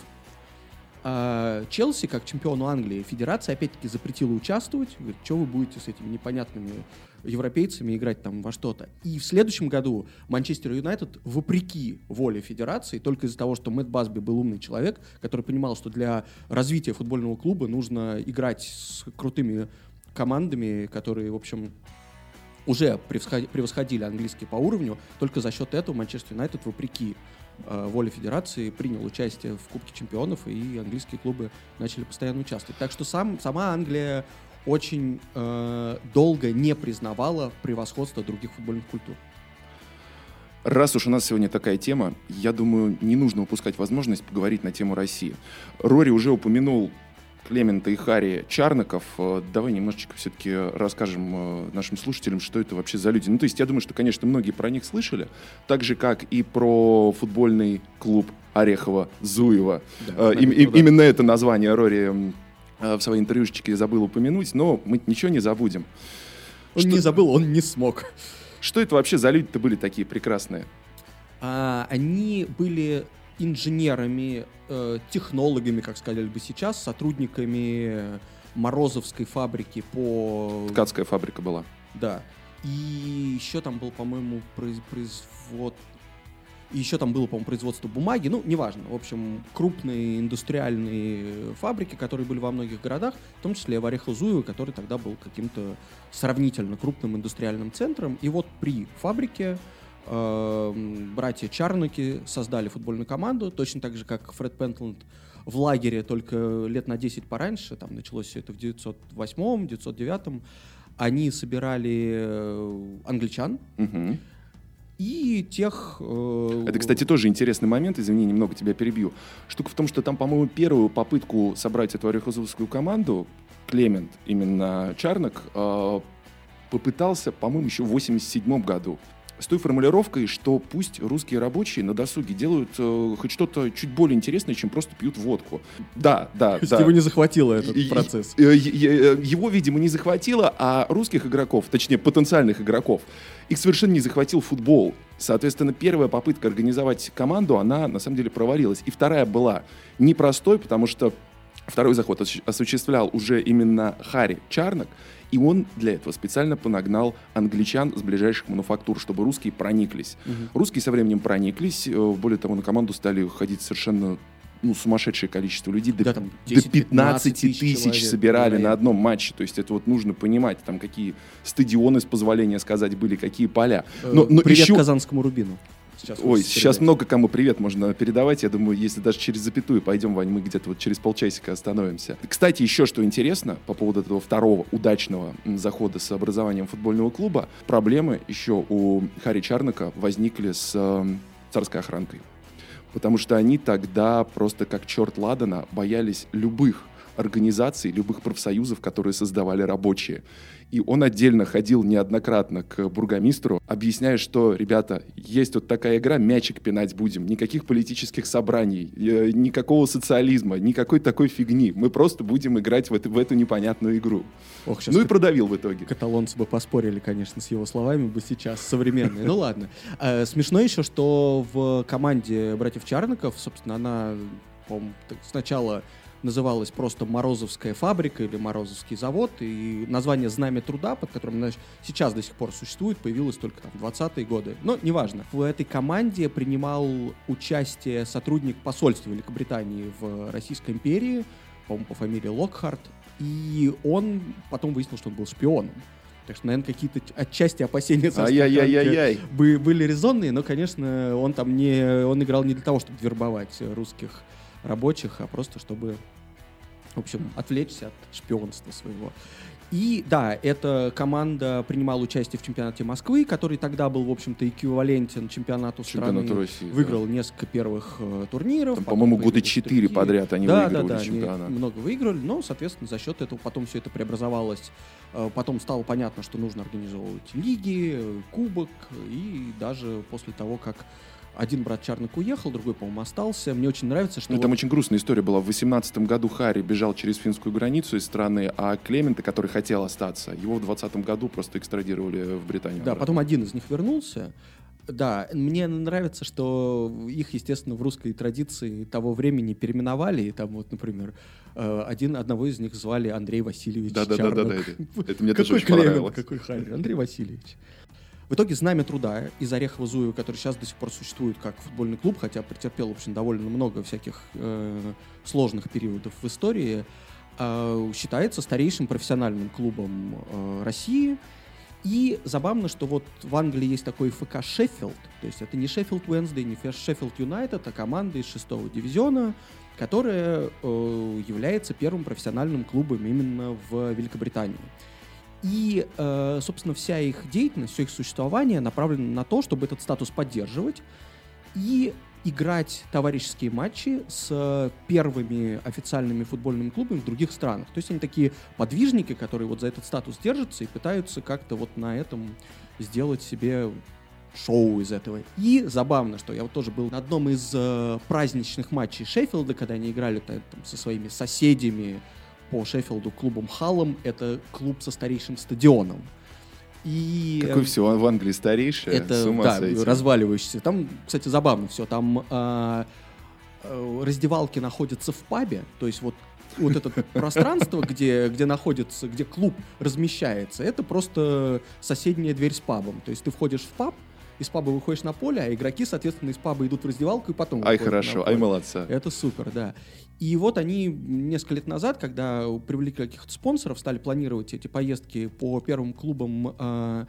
а, Челси, как чемпиону Англии, федерация опять-таки запретила участвовать. Говорит, что вы будете с этими непонятными европейцами играть там во что-то. И в следующем году Манчестер Юнайтед, вопреки воле федерации, только из-за того, что Мэтт Басби был умный человек, который понимал, что для развития футбольного клуба нужно играть с крутыми командами, которые, в общем, уже превосходили английский по уровню, только за счет этого Манчестер Юнайтед, вопреки э, воле федерации, принял участие в Кубке чемпионов, и английские клубы начали постоянно участвовать. Так что сам, сама Англия очень э, долго не признавала превосходство других футбольных культур. Раз уж у нас сегодня такая тема, я думаю, не нужно упускать возможность поговорить на тему России. Рори уже упомянул Клемента и Хари Чарнаков. Э, давай немножечко все-таки расскажем э, нашим слушателям, что это вообще за люди. Ну, то есть я думаю, что, конечно, многие про них слышали, так же, как и про футбольный клуб Орехова-Зуева. Да, э, и, и, именно это название Рори в своей интервьюшечке забыл упомянуть, но мы ничего не забудем. Он что... не забыл, он не смог. Что это вообще за люди-то были такие прекрасные? А, они были инженерами, э, технологами, как сказали бы сейчас, сотрудниками Морозовской фабрики по... Ткацкая фабрика была. Да. И еще там был, по-моему, производ и еще там было, по-моему, производство бумаги, ну, неважно. В общем, крупные индустриальные фабрики, которые были во многих городах, в том числе в Орехово-Зуево, который тогда был каким-то сравнительно крупным индустриальным центром. И вот при фабрике э, братья Чарнуки создали футбольную команду, точно так же, как Фред Пентланд в лагере, только лет на 10 пораньше, там началось все это в 908 909 они собирали э, англичан, угу и тех... Э... Это, кстати, тоже интересный момент, извини, немного тебя перебью. Штука в том, что там, по-моему, первую попытку собрать эту орехозовскую команду Клемент, именно Чарнок, э, попытался, по-моему, еще в 87 году с той формулировкой, что пусть русские рабочие на досуге делают э, хоть что-то чуть более интересное, чем просто пьют водку. Да, да, То да. его не захватило этот и, процесс. И, и, э, его, видимо, не захватило, а русских игроков, точнее, потенциальных игроков, их совершенно не захватил футбол. Соответственно, первая попытка организовать команду, она на самом деле провалилась. И вторая была непростой, потому что Второй заход осуществлял уже именно Харри Чарнок, и он для этого специально понагнал англичан с ближайших мануфактур, чтобы русские прониклись. Угу. Русские со временем прониклись, э, более того, на команду стали ходить совершенно ну, сумасшедшее количество людей. Да, до, там 10, до 15 тысяч, тысяч собирали человек. на одном матче. То есть это вот нужно понимать, там какие стадионы, с позволения сказать, были, какие поля. Э, но, но Привет еще... Казанскому Рубину. Сейчас Ой, сейчас много кому привет можно передавать. Я думаю, если даже через запятую пойдем, Вань, мы где-то вот через полчасика остановимся. Кстати, еще что интересно по поводу этого второго удачного захода с образованием футбольного клуба. Проблемы еще у Хари Чарнака возникли с э, царской охранкой. Потому что они тогда просто как черт ладана боялись любых организаций, любых профсоюзов, которые создавали рабочие. И он отдельно ходил неоднократно к бургомистру, объясняя, что, ребята, есть вот такая игра, мячик пинать будем, никаких политических собраний, э, никакого социализма, никакой такой фигни. Мы просто будем играть в эту, в эту непонятную игру. Ох, ну и продавил в итоге. Каталонцы бы поспорили, конечно, с его словами бы сейчас, современные. Ну ладно. Э, смешно еще, что в команде братьев Чарников, собственно, она, по-моему, сначала называлась просто Морозовская фабрика или Морозовский завод, и название «Знамя труда», под которым она сейчас до сих пор существует, появилось только там в 20-е годы. Но неважно. В этой команде принимал участие сотрудник посольства Великобритании в Российской империи, по-моему, по фамилии Локхарт, и он потом выяснил, что он был шпионом. Так что, наверное, какие-то отчасти опасения были резонные, но, конечно, он там не, он играл не для того, чтобы вербовать русских рабочих, а просто чтобы, в общем, отвлечься от шпионства своего. И да, эта команда принимала участие в чемпионате Москвы, который тогда был, в общем-то, эквивалентен чемпионату страны. России, Выиграл да. несколько первых э, турниров. Там, по-моему, года четыре подряд они да, выигрывали да, да, чемпионат. Они много выиграли, но, соответственно, за счет этого потом все это преобразовалось. Э, потом стало понятно, что нужно организовывать лиги, кубок, и даже после того, как один брат Чарник уехал, другой, по-моему, остался. Мне очень нравится, что... Ну, вот... Там очень грустная история была. В 18 году Харри бежал через финскую границу из страны, а Клемента, который хотел остаться, его в 20 году просто экстрадировали в Британию. Да, обратно. потом один из них вернулся. Да, мне нравится, что их, естественно, в русской традиции того времени переименовали. И там вот, например, э, один, одного из них звали Андрей Васильевич да, да, Чарнок. Да, да, да, это, это мне тоже очень понравилось. Какой Харри, Андрей Васильевич. В итоге «Знамя труда» из Орехова-Зуева, который сейчас до сих пор существует как футбольный клуб, хотя претерпел, в общем, довольно много всяких э, сложных периодов в истории, э, считается старейшим профессиональным клубом э, России. И забавно, что вот в Англии есть такой ФК Шеффилд, то есть это не Шеффилд Уэнсдей, не Шеффилд Юнайтед, а команда из шестого дивизиона, которая э, является первым профессиональным клубом именно в Великобритании. И, э, собственно, вся их деятельность, все их существование направлено на то, чтобы этот статус поддерживать и играть товарищеские матчи с первыми официальными футбольными клубами в других странах. То есть они такие подвижники, которые вот за этот статус держатся и пытаются как-то вот на этом сделать себе шоу из этого. И забавно, что я вот тоже был на одном из э, праздничных матчей Шеффилда, когда они играли там, со своими соседями по Шеффилду клубом Халлом. Это клуб со старейшим стадионом. И, Какой все в Англии старейший? Это, да, разваливающийся. Там, кстати, забавно все. Там э, э, раздевалки находятся в пабе, то есть вот вот это пространство, где, где находится, где клуб размещается, это просто соседняя дверь с пабом. То есть ты входишь в паб, из паба выходишь на поле, а игроки, соответственно, из паба идут в раздевалку и потом Ай, хорошо, ай, молодца. Это супер, да. И вот они несколько лет назад, когда привлекли каких-то спонсоров, стали планировать эти поездки по первым клубам э,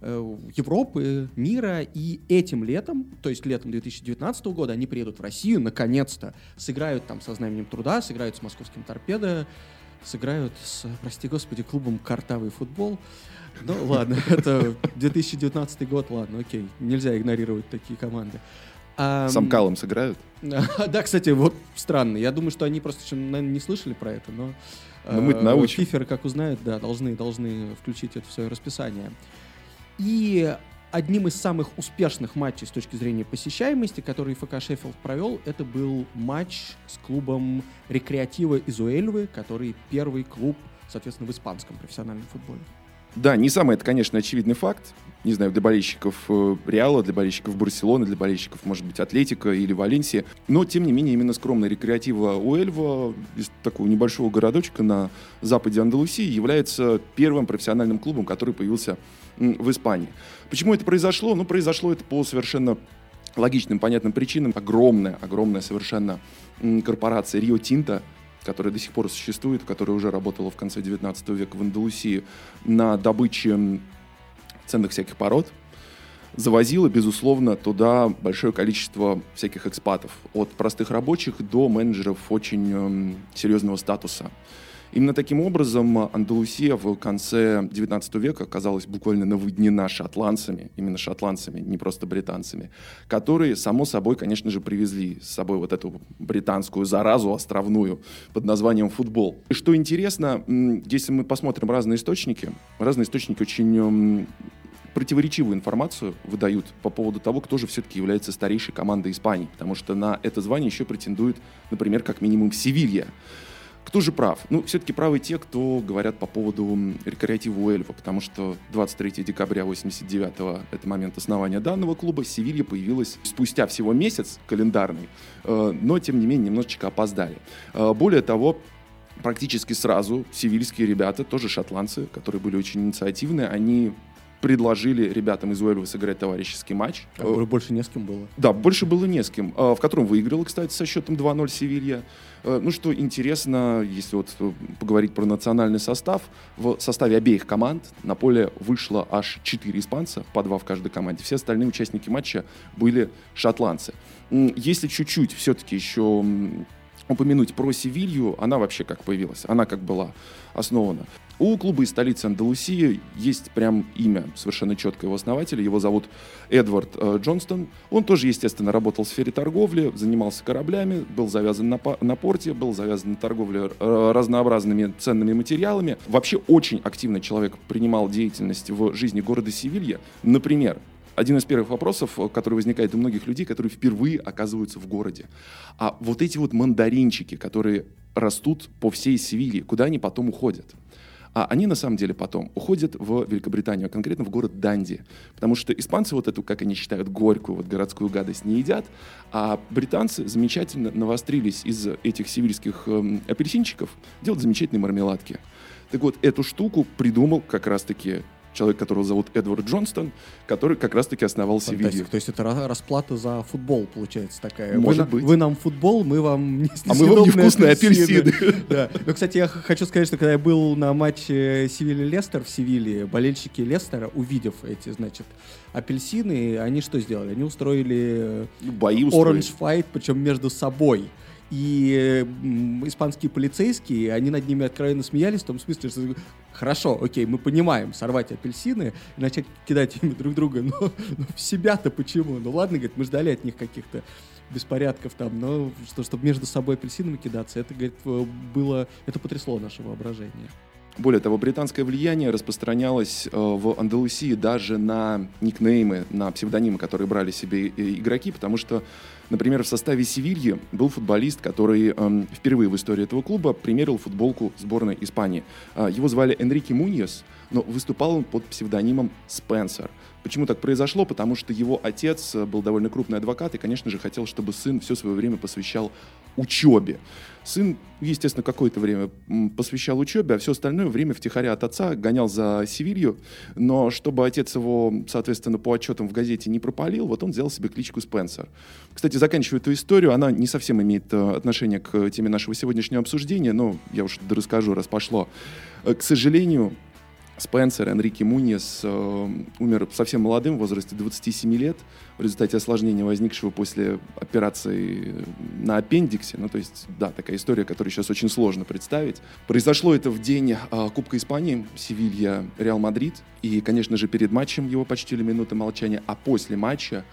э, Европы, мира, и этим летом, то есть летом 2019 года, они приедут в Россию, наконец-то, сыграют там со знаменем труда, сыграют с московским торпедо, сыграют с, прости господи, клубом «Картавый футбол». Ну, ладно, это 2019 год, ладно, окей. Нельзя игнорировать такие команды. А, Сам Калом сыграют? да, кстати, вот странно. Я думаю, что они просто, наверное, не слышали про это, но... Но мы научим. Фиферы, как узнают, да, должны, должны включить это в свое расписание. И одним из самых успешных матчей с точки зрения посещаемости, который ФК Шеффилд провел, это был матч с клубом Рекреатива из Уэльвы, который первый клуб, соответственно, в испанском профессиональном футболе. Да, не самый это, конечно, очевидный факт. Не знаю, для болельщиков э, Реала, для болельщиков Барселоны, для болельщиков, может быть, Атлетика или Валенсии. Но, тем не менее, именно скромная рекреатива Уэльва из такого небольшого городочка на западе Андалусии является первым профессиональным клубом, который появился в Испании. Почему это произошло? Ну, произошло это по совершенно логичным, понятным причинам. Огромная, огромная совершенно корпорация Рио Тинта, которая до сих пор существует, которая уже работала в конце 19 века в Андалусии на добыче ценных всяких пород, завозила, безусловно, туда большое количество всяких экспатов, от простых рабочих до менеджеров очень э, серьезного статуса. Именно таким образом Андалусия в конце 19 века оказалась буквально наводнена шотландцами, именно шотландцами, не просто британцами, которые, само собой, конечно же, привезли с собой вот эту британскую заразу островную под названием футбол. И что интересно, если мы посмотрим разные источники, разные источники очень противоречивую информацию выдают по поводу того, кто же все-таки является старейшей командой Испании, потому что на это звание еще претендует, например, как минимум Севилья. Кто же прав? Ну, все-таки правы те, кто говорят по поводу рекреатива Уэльва, потому что 23 декабря 89-го, это момент основания данного клуба, Севилья появилась спустя всего месяц календарный, э, но, тем не менее, немножечко опоздали. Э, более того, практически сразу севильские ребята, тоже шотландцы, которые были очень инициативные, они предложили ребятам из Уэльва сыграть товарищеский матч. Который больше не с кем было. Да, больше было не с кем. В котором выиграла, кстати, со счетом 2-0 Севилья. Э, ну, что интересно, если вот поговорить про национальный состав, в составе обеих команд на поле вышло аж 4 испанца, по 2 в каждой команде. Все остальные участники матча были шотландцы. Если чуть-чуть все-таки еще упомянуть про Севилью, она вообще как появилась, она как была основана. У клуба из столицы Андалусии есть прям имя совершенно четкое его основателя. Его зовут Эдвард э, Джонстон. Он тоже, естественно, работал в сфере торговли, занимался кораблями, был завязан на, на порте, был завязан на торговле э, разнообразными ценными материалами. Вообще очень активно человек принимал деятельность в жизни города Севилья. Например, один из первых вопросов, который возникает у многих людей, которые впервые оказываются в городе. А вот эти вот мандаринчики, которые растут по всей Севилье, куда они потом уходят? А они на самом деле потом уходят в Великобританию, а конкретно в город Данди. Потому что испанцы вот эту, как они считают, горькую вот городскую гадость не едят, а британцы замечательно навострились из этих севильских э, апельсинчиков делать замечательные мармеладки. Так вот, эту штуку придумал как раз-таки человек, которого зовут Эдвард Джонстон, который как раз-таки основал Севилью. То есть это расплата за футбол, получается, такая. Может вы, быть. Вы нам футбол, мы вам не А мы вам невкусные апельсины. да. Но, кстати, я хочу сказать, что когда я был на матче Севилья-Лестер в Севилье, болельщики Лестера, увидев эти, значит, апельсины, они что сделали? Они устроили бои Orange Fight, причем между собой и испанские полицейские, они над ними откровенно смеялись, в том смысле, что хорошо, окей, мы понимаем, сорвать апельсины и начать кидать ими друг друга, но, но в себя-то почему? Ну ладно, говорит, мы ждали от них каких-то беспорядков там, но что, чтобы между собой апельсинами кидаться, это, говорит, было, это потрясло наше воображение. Более того, британское влияние распространялось э, в Андалусии даже на никнеймы, на псевдонимы, которые брали себе игроки, потому что, например, в составе Севильи был футболист, который э, впервые в истории этого клуба примерил футболку сборной Испании. Э, его звали Энрике Муньес, но выступал он под псевдонимом Спенсер. Почему так произошло? Потому что его отец был довольно крупный адвокат и, конечно же, хотел, чтобы сын все свое время посвящал учебе. Сын, естественно, какое-то время посвящал учебе, а все остальное время втихаря от отца гонял за Севилью. Но чтобы отец его, соответственно, по отчетам в газете не пропалил, вот он взял себе кличку Спенсер. Кстати, заканчивая эту историю, она не совсем имеет э, отношение к теме нашего сегодняшнего обсуждения, но я уж расскажу, раз пошло. Э, к сожалению, Спенсер Энрике Муньес э, умер совсем молодым, в возрасте 27 лет, в результате осложнения, возникшего после операции на аппендиксе. Ну, то есть, да, такая история, которую сейчас очень сложно представить. Произошло это в день э, Кубка Испании, Севилья, Реал Мадрид. И, конечно же, перед матчем его почтили минуты молчания, а после матча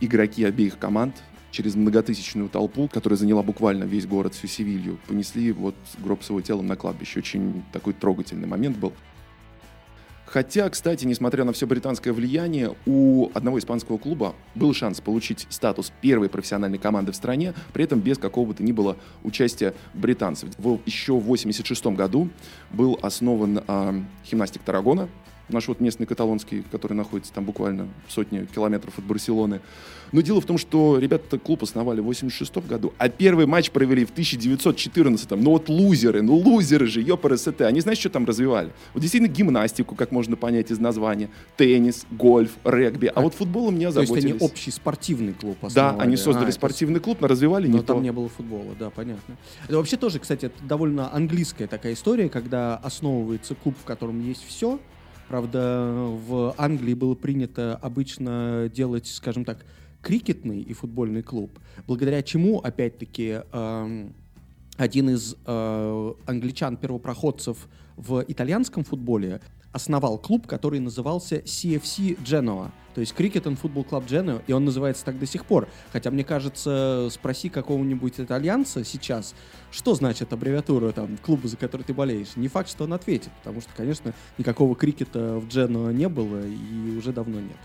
игроки обеих команд через многотысячную толпу, которая заняла буквально весь город, всю Севилью, понесли вот гроб с его телом на кладбище. Очень такой трогательный момент был. Хотя, кстати, несмотря на все британское влияние, у одного испанского клуба был шанс получить статус первой профессиональной команды в стране, при этом без какого бы то ни было участия британцев. В, еще в 1986 году был основан э, химнастик Тарагона, наш вот местный каталонский, который находится там буквально сотни километров от Барселоны. Но дело в том, что ребята клуб основали в 86 году, а первый матч провели в 1914 Ну вот лузеры, ну лузеры же, ёпрст. Они знаешь, что там развивали? Вот действительно гимнастику, как можно понять из названия, теннис, гольф, регби. А, а вот футболом не озаботились. То есть они общий спортивный клуб основали? Да, они создали а, спортивный клуб, но развивали но не но там то. не было футбола, да, понятно. Это вообще тоже, кстати, довольно английская такая история, когда основывается клуб, в котором есть все. Правда, в Англии было принято обычно делать, скажем так, крикетный и футбольный клуб, благодаря чему, опять-таки, э, один из э, англичан-первопроходцев в итальянском футболе основал клуб, который назывался CFC Genoa, то есть Cricket and Football Club Genoa, и он называется так до сих пор. Хотя, мне кажется, спроси какого-нибудь итальянца сейчас, что значит аббревиатура там, клуба, за который ты болеешь. Не факт, что он ответит, потому что, конечно, никакого крикета в Genoa не было и уже давно нет.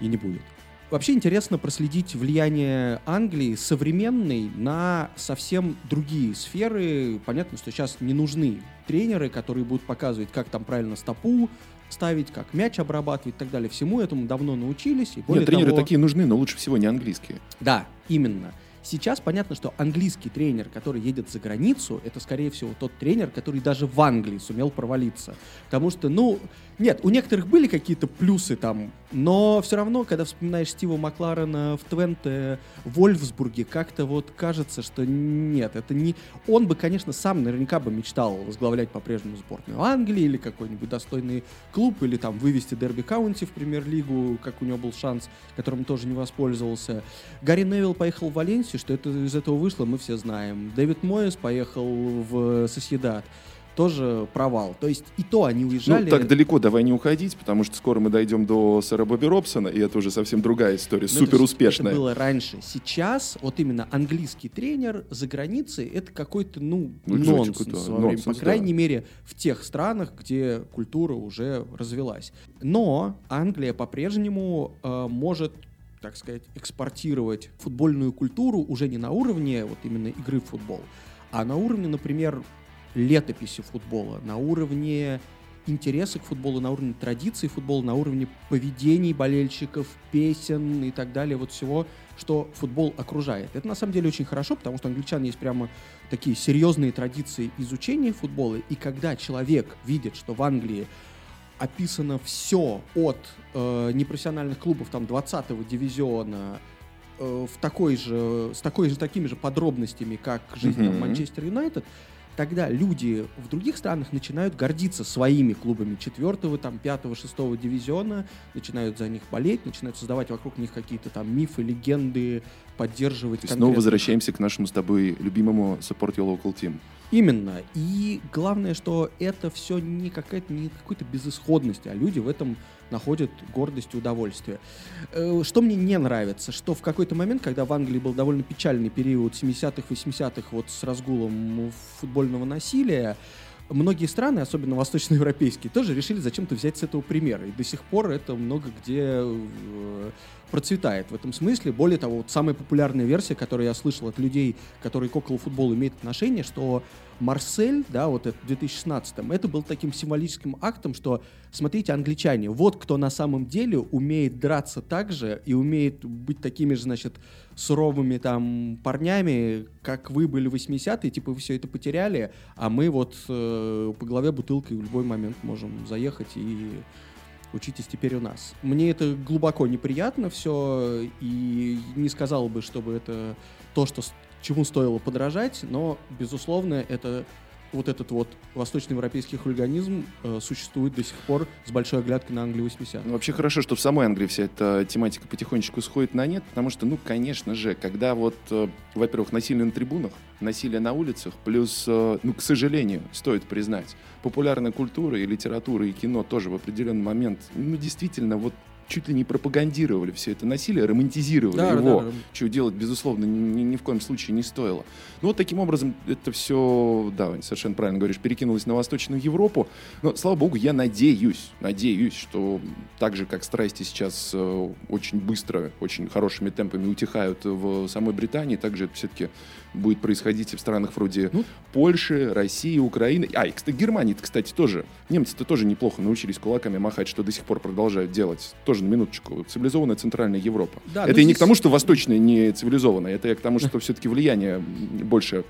И не будет. Вообще интересно проследить влияние Англии современной на совсем другие сферы. Понятно, что сейчас не нужны тренеры, которые будут показывать, как там правильно стопу ставить, как мяч обрабатывать и так далее. Всему этому давно научились. И более Нет, тренеры того... такие нужны, но лучше всего не английские. Да, именно. Сейчас понятно, что английский тренер, который едет за границу, это, скорее всего, тот тренер, который даже в Англии сумел провалиться. Потому что, ну, нет, у некоторых были какие-то плюсы там, но все равно, когда вспоминаешь Стива Макларена в Твенте, в Вольфсбурге, как-то вот кажется, что нет, это не... Он бы, конечно, сам наверняка бы мечтал возглавлять по-прежнему сборную Англии или какой-нибудь достойный клуб, или там вывести Дерби Каунти в премьер-лигу, как у него был шанс, которым тоже не воспользовался. Гарри Невилл поехал в Валенсию, что это из этого вышло, мы все знаем. Дэвид Моэс поехал в Соседат тоже провал. То есть и то они уезжали... Ну, так далеко давай не уходить, потому что скоро мы дойдем до сэра Бобби Робсона, и это уже совсем другая история, ну, супер успешная. Это было раньше. Сейчас вот именно английский тренер за границей это какой-то, ну, ну нонсенс. Во время, нонсенс, по крайней да. мере, в тех странах, где культура уже развелась. Но Англия по-прежнему э, может так сказать, экспортировать футбольную культуру уже не на уровне вот именно игры в футбол, а на уровне, например, летописи футбола, на уровне интереса к футболу, на уровне традиций футбола, на уровне поведений болельщиков, песен и так далее, вот всего, что футбол окружает. Это на самом деле очень хорошо, потому что у англичан есть прямо такие серьезные традиции изучения футбола, и когда человек видит, что в Англии описано все от э, непрофессиональных клубов там 20-го дивизиона э, в такой же, с такой же, такими же подробностями, как жизнь mm-hmm. Манчестер Юнайтед, тогда люди в других странах начинают гордиться своими клубами четвертого, там, пятого, шестого дивизиона, начинают за них болеть, начинают создавать вокруг них какие-то там мифы, легенды, поддерживать. Есть снова возвращаемся к нашему с тобой любимому support your local team. Именно. И главное, что это все не какая-то не какой-то безысходность, а люди в этом находят гордость и удовольствие. Э, что мне не нравится, что в какой-то момент, когда в Англии был довольно печальный период 70-х, 80-х, вот с разгулом футбольного насилия, многие страны, особенно восточноевропейские, тоже решили зачем-то взять с этого примера. И до сих пор это много где э, процветает в этом смысле. Более того, вот самая популярная версия, которую я слышал от людей, которые к около футболу имеют отношение, что Марсель, да, вот это в 2016 это был таким символическим актом, что, смотрите, англичане, вот кто на самом деле умеет драться так же и умеет быть такими же, значит, суровыми там парнями, как вы были в 80-е, типа вы все это потеряли, а мы вот э, по голове бутылкой в любой момент можем заехать и учитесь теперь у нас. Мне это глубоко неприятно все, и не сказал бы, чтобы это то, что чему стоило подражать, но, безусловно, это вот этот вот восточноевропейский хулиганизм э, существует до сих пор с большой оглядкой на Англию 80 Ну, вообще хорошо, что в самой Англии вся эта тематика потихонечку сходит на нет, потому что, ну, конечно же, когда вот, э, во-первых, насилие на трибунах, насилие на улицах, плюс, э, ну, к сожалению, стоит признать, популярная культура и литература, и кино тоже в определенный момент, ну, действительно, вот чуть ли не пропагандировали все это насилие, романтизировали да, его, да, да. чего делать, безусловно, ни, ни в коем случае не стоило. Ну вот таким образом это все, да, совершенно правильно говоришь, перекинулось на Восточную Европу. Но, слава богу, я надеюсь, надеюсь, что так же, как страсти сейчас э, очень быстро, очень хорошими темпами утихают в самой Британии, также это все-таки будет происходить в странах вроде ну, Польши, России, Украины. А, и, кстати, Германии, кстати, тоже. Немцы-то тоже неплохо научились кулаками махать, что до сих пор продолжают делать. Тоже на минуточку. Цивилизованная Центральная Европа. Да, это и не к тому, что Восточная не цивилизованная, это я к тому, что все-таки влияние больше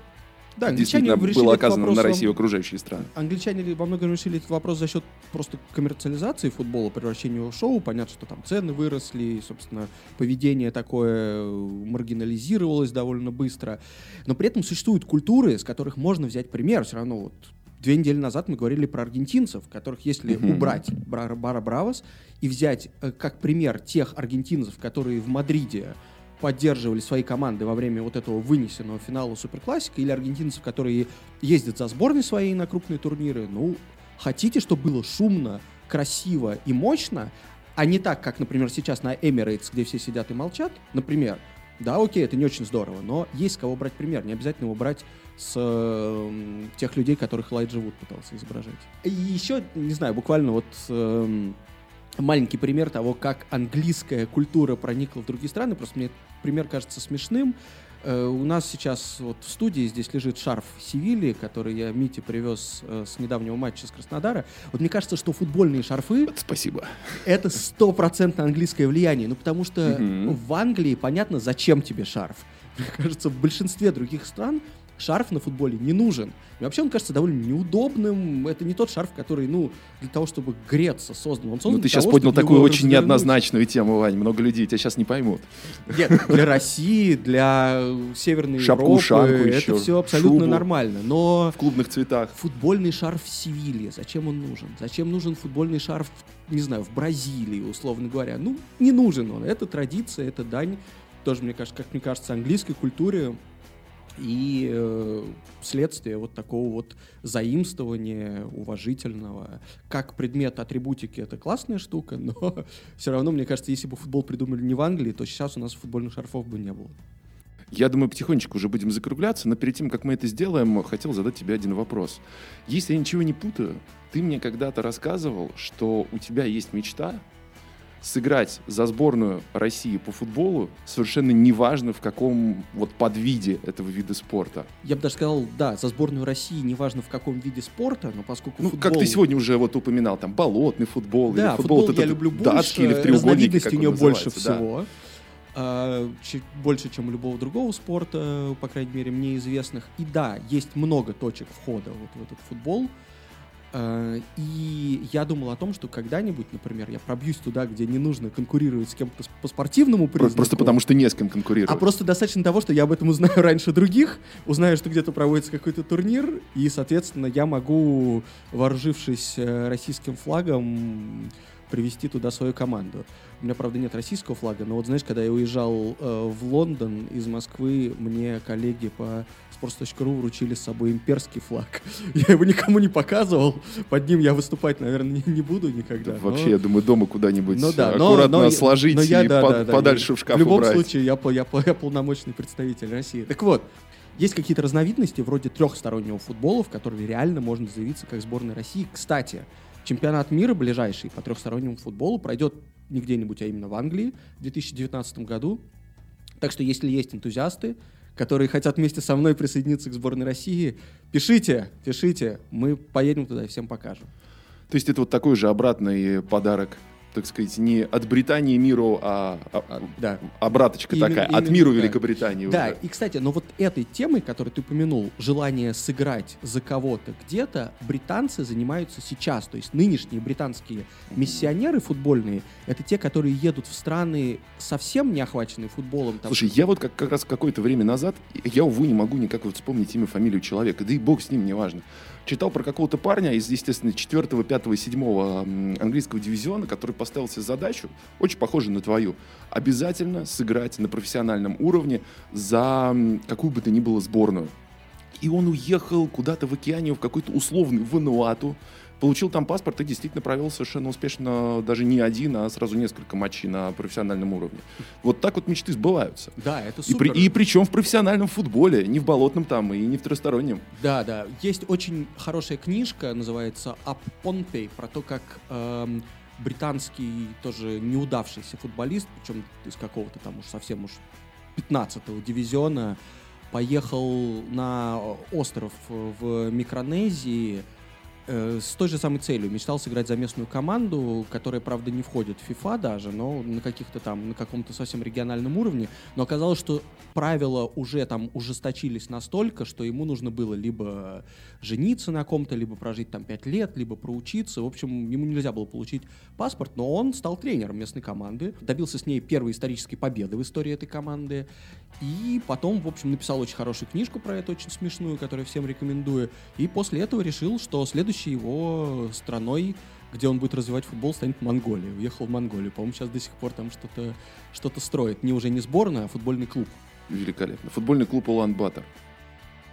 да, действительно было оказано на Россию окружающие страны. Англичане во многом решили этот вопрос за счет просто коммерциализации футбола, превращения в шоу. Понятно, что там цены выросли, собственно, поведение такое маргинализировалось довольно быстро. Но при этом существуют культуры, с которых можно взять пример. Все равно вот две недели назад мы говорили про аргентинцев, которых если uh-huh. убрать Бара Бравос и взять э, как пример тех аргентинцев, которые в Мадриде поддерживали свои команды во время вот этого вынесенного финала Суперклассика, или аргентинцев, которые ездят за сборной своей на крупные турниры, ну, хотите, чтобы было шумно, красиво и мощно, а не так, как, например, сейчас на Emirates, где все сидят и молчат, например, да, окей, это не очень здорово, но есть кого брать пример, не обязательно его брать с э, тех людей, которых Лайджа Вуд пытался изображать. И еще, не знаю, буквально вот э, маленький пример того, как английская культура проникла в другие страны. Просто мне пример кажется смешным. Uh, у нас сейчас вот в студии здесь лежит шарф Севильи, который я Мите привез uh, с недавнего матча с Краснодара. Вот мне кажется, что футбольные шарфы... Спасибо. Это стопроцентно английское влияние. Ну, потому что mm-hmm. в Англии понятно, зачем тебе шарф. Мне кажется, в большинстве других стран шарф на футболе не нужен. И вообще он кажется довольно неудобным. Это не тот шарф, который, ну, для того, чтобы греться создан. Он создан ну, ты сейчас того, поднял такую очень неоднозначную тему, Вань. Много людей тебя сейчас не поймут. Нет, для России, для Северной Шапку, Европы это еще, все абсолютно шубу нормально. Но в клубных цветах. Футбольный шарф в Севилье, зачем он нужен? Зачем нужен футбольный шарф, не знаю, в Бразилии, условно говоря? Ну, не нужен он. Это традиция, это дань тоже, мне кажется, как мне кажется, английской культуре и э, следствие вот такого вот заимствования уважительного. Как предмет атрибутики это классная штука, но все равно, мне кажется, если бы футбол придумали не в Англии, то сейчас у нас футбольных шарфов бы не было. Я думаю, потихонечку уже будем закругляться, но перед тем, как мы это сделаем, хотел задать тебе один вопрос. Если я ничего не путаю, ты мне когда-то рассказывал, что у тебя есть мечта сыграть за сборную России по футболу совершенно неважно в каком вот подвиде этого вида спорта. Я бы даже сказал, да, за сборную России неважно в каком виде спорта, но поскольку Ну, футбол... как ты сегодня уже вот упоминал, там, болотный футбол, да, или футбол, футбол вот я люблю датский больше, или в треугольнике, как у нее больше всего. Да. Больше, чем у любого другого спорта, по крайней мере, мне известных. И да, есть много точек входа вот в этот футбол. И я думал о том, что когда-нибудь, например, я пробьюсь туда, где не нужно конкурировать с кем-то по спортивному признаку. Просто потому, что не с кем конкурировать. А просто достаточно того, что я об этом узнаю раньше других, узнаю, что где-то проводится какой-то турнир, и, соответственно, я могу, вооружившись э, российским флагом, привести туда свою команду. У меня, правда, нет российского флага, но вот знаешь, когда я уезжал э, в Лондон из Москвы, мне коллеги по sports.ru вручили с собой имперский флаг. Я его никому не показывал, под ним я выступать, наверное, не, не буду никогда. Да, но... Вообще, я думаю, дома куда-нибудь ну, да, аккуратно но, сложить но я, и да, под, да, да, подальше я, в шкаф В любом убрать. случае, я, я, я полномочный представитель России. Так вот, есть какие-то разновидности вроде трехстороннего футбола, в которые реально можно заявиться как сборная России. Кстати, чемпионат мира ближайший по трехстороннему футболу пройдет не где-нибудь, а именно в Англии в 2019 году. Так что если есть энтузиасты, которые хотят вместе со мной присоединиться к сборной России, пишите, пишите, мы поедем туда и всем покажем. То есть это вот такой же обратный подарок так сказать, не от Британии миру, а, а, а да. обраточка именно, такая, именно, от миру да. Великобритании. Да, уже. и, кстати, но вот этой темой, которую ты упомянул, желание сыграть за кого-то где-то, британцы занимаются сейчас. То есть нынешние британские миссионеры футбольные, это те, которые едут в страны совсем не охваченные футболом. Там. Слушай, я вот как, как раз какое-то время назад, я, увы, не могу никак вот вспомнить имя, фамилию человека, да и бог с ним, неважно читал про какого-то парня из, естественно, 4, 5, 7 английского дивизиона, который поставил себе задачу, очень похожую на твою, обязательно сыграть на профессиональном уровне за какую бы то ни было сборную. И он уехал куда-то в океане, в какой-то условный Вануату, получил там паспорт и действительно провел совершенно успешно даже не один, а сразу несколько матчей на профессиональном уровне. Вот так вот мечты сбываются. Да, это супер. И, при, и причем в профессиональном футболе, не в болотном там и не в трехстороннем. Да, да. Есть очень хорошая книжка, называется «Up Pompey», про то, как эм, британский тоже неудавшийся футболист, причем из какого-то там уж совсем уж 15-го дивизиона, поехал на остров в Микронезии, Э, с той же самой целью. Мечтал сыграть за местную команду, которая, правда, не входит в FIFA даже, но на каких-то там, на каком-то совсем региональном уровне. Но оказалось, что правила уже там ужесточились настолько, что ему нужно было либо жениться на ком-то, либо прожить там 5 лет, либо проучиться. В общем, ему нельзя было получить паспорт, но он стал тренером местной команды, добился с ней первой исторической победы в истории этой команды. И потом, в общем, написал очень хорошую книжку про это, очень смешную, которую всем рекомендую. И после этого решил, что следующей его страной, где он будет развивать футбол, станет Монголия. Уехал в Монголию. По-моему, сейчас до сих пор там что-то что строит. Не уже не сборная, а футбольный клуб. Великолепно. Футбольный клуб Улан-Батор.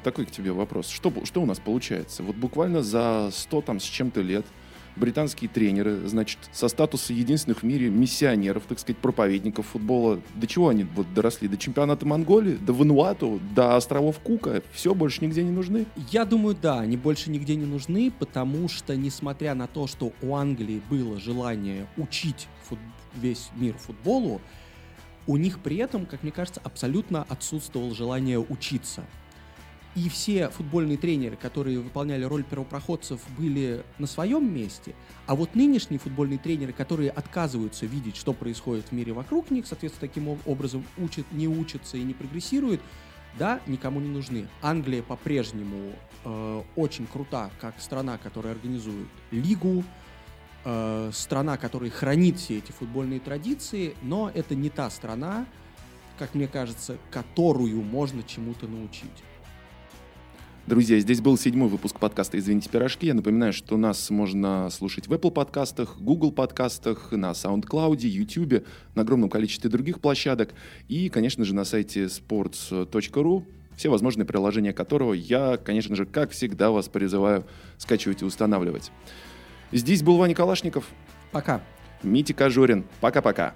Такой к тебе вопрос. Что, что у нас получается? Вот буквально за 100 там с чем-то лет – британские тренеры, значит, со статуса единственных в мире миссионеров, так сказать, проповедников футбола. До чего они вот доросли? До чемпионата Монголии, до Вануату, до островов Кука? Все, больше нигде не нужны? Я думаю, да, они больше нигде не нужны, потому что, несмотря на то, что у Англии было желание учить фут... весь мир футболу, у них при этом, как мне кажется, абсолютно отсутствовало желание учиться. И все футбольные тренеры, которые выполняли роль первопроходцев, были на своем месте. А вот нынешние футбольные тренеры, которые отказываются видеть, что происходит в мире вокруг них, соответственно, таким образом учат, не учатся и не прогрессируют, да, никому не нужны. Англия по-прежнему э, очень крута, как страна, которая организует лигу, э, страна, которая хранит все эти футбольные традиции, но это не та страна, как мне кажется, которую можно чему-то научить. Друзья, здесь был седьмой выпуск подкаста «Извините, пирожки». Я напоминаю, что нас можно слушать в Apple подкастах, Google подкастах, на SoundCloud, YouTube, на огромном количестве других площадок и, конечно же, на сайте sports.ru, все возможные приложения которого я, конечно же, как всегда вас призываю скачивать и устанавливать. Здесь был Ваня Калашников. Пока. Митя Кожурин. Пока-пока.